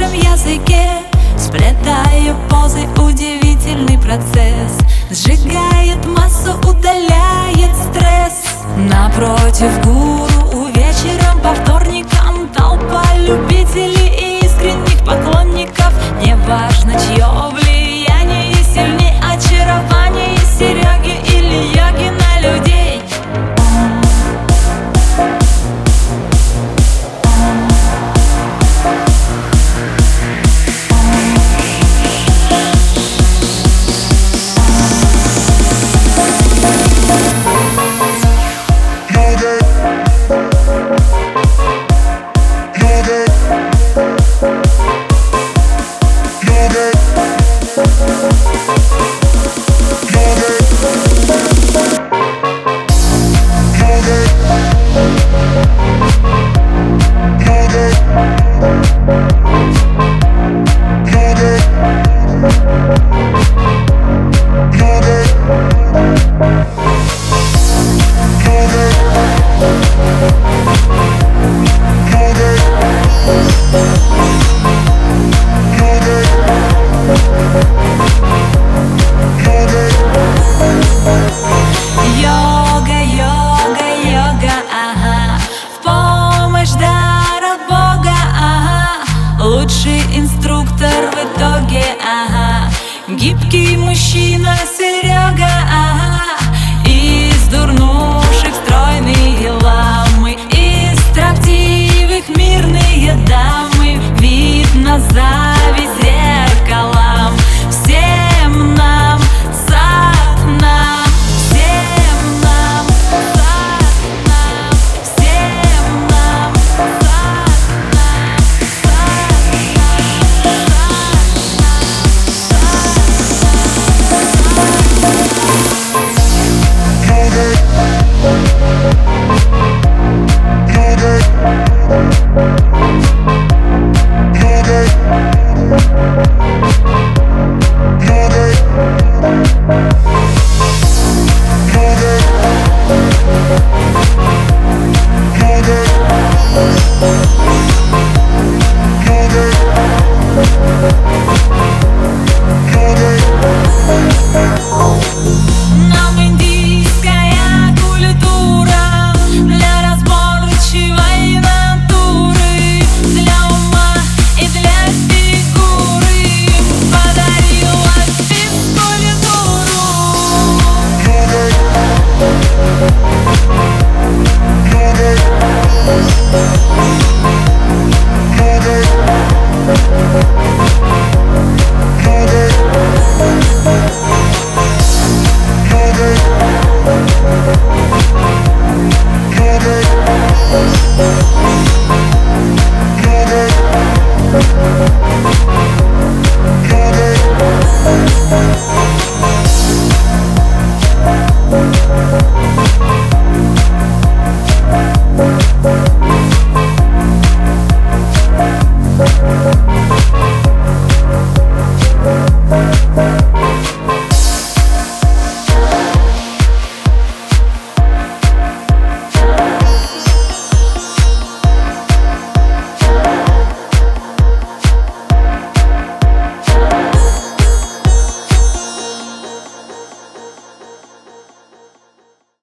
нашем языке. Сплетая позы, удивительный процесс. Сжигает массу, удаляет стресс. Напротив гуру инструктор в итоге, ага. Гибкий мужчина Серега.